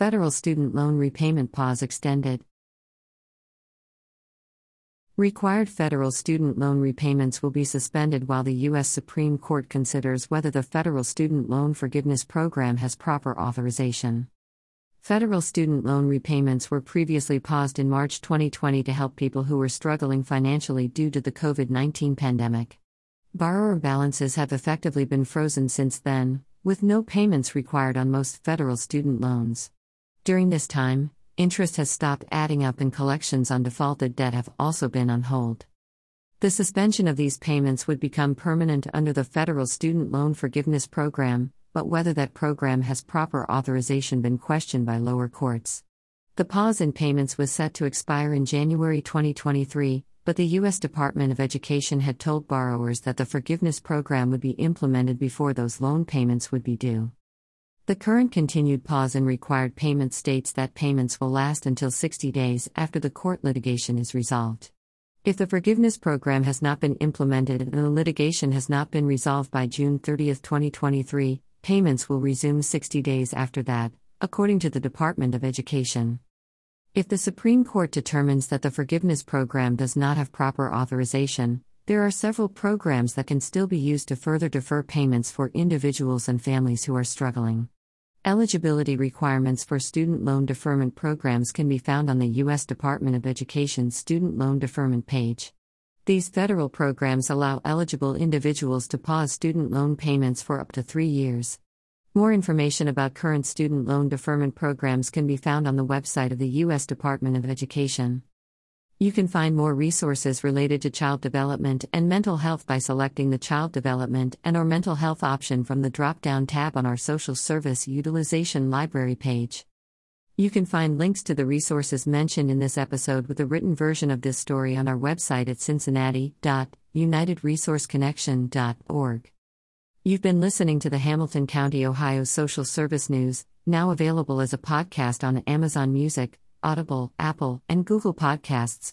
Federal student loan repayment pause extended. Required federal student loan repayments will be suspended while the U.S. Supreme Court considers whether the federal student loan forgiveness program has proper authorization. Federal student loan repayments were previously paused in March 2020 to help people who were struggling financially due to the COVID 19 pandemic. Borrower balances have effectively been frozen since then, with no payments required on most federal student loans. During this time, interest has stopped adding up and collections on defaulted debt have also been on hold. The suspension of these payments would become permanent under the Federal Student Loan Forgiveness Program, but whether that program has proper authorization been questioned by lower courts. The pause in payments was set to expire in January 2023, but the U.S. Department of Education had told borrowers that the forgiveness program would be implemented before those loan payments would be due. The current continued pause in required payments states that payments will last until 60 days after the court litigation is resolved. If the forgiveness program has not been implemented and the litigation has not been resolved by June 30, 2023, payments will resume 60 days after that, according to the Department of Education. If the Supreme Court determines that the forgiveness program does not have proper authorization, there are several programs that can still be used to further defer payments for individuals and families who are struggling. Eligibility requirements for student loan deferment programs can be found on the U.S. Department of Education's Student Loan Deferment page. These federal programs allow eligible individuals to pause student loan payments for up to three years. More information about current student loan deferment programs can be found on the website of the U.S. Department of Education. You can find more resources related to child development and mental health by selecting the Child Development and or Mental Health option from the drop-down tab on our Social Service Utilization Library page. You can find links to the resources mentioned in this episode with a written version of this story on our website at cincinnati.unitedresourceconnection.org. You've been listening to the Hamilton County, Ohio Social Service News, now available as a podcast on Amazon Music, Audible, Apple, and Google Podcasts,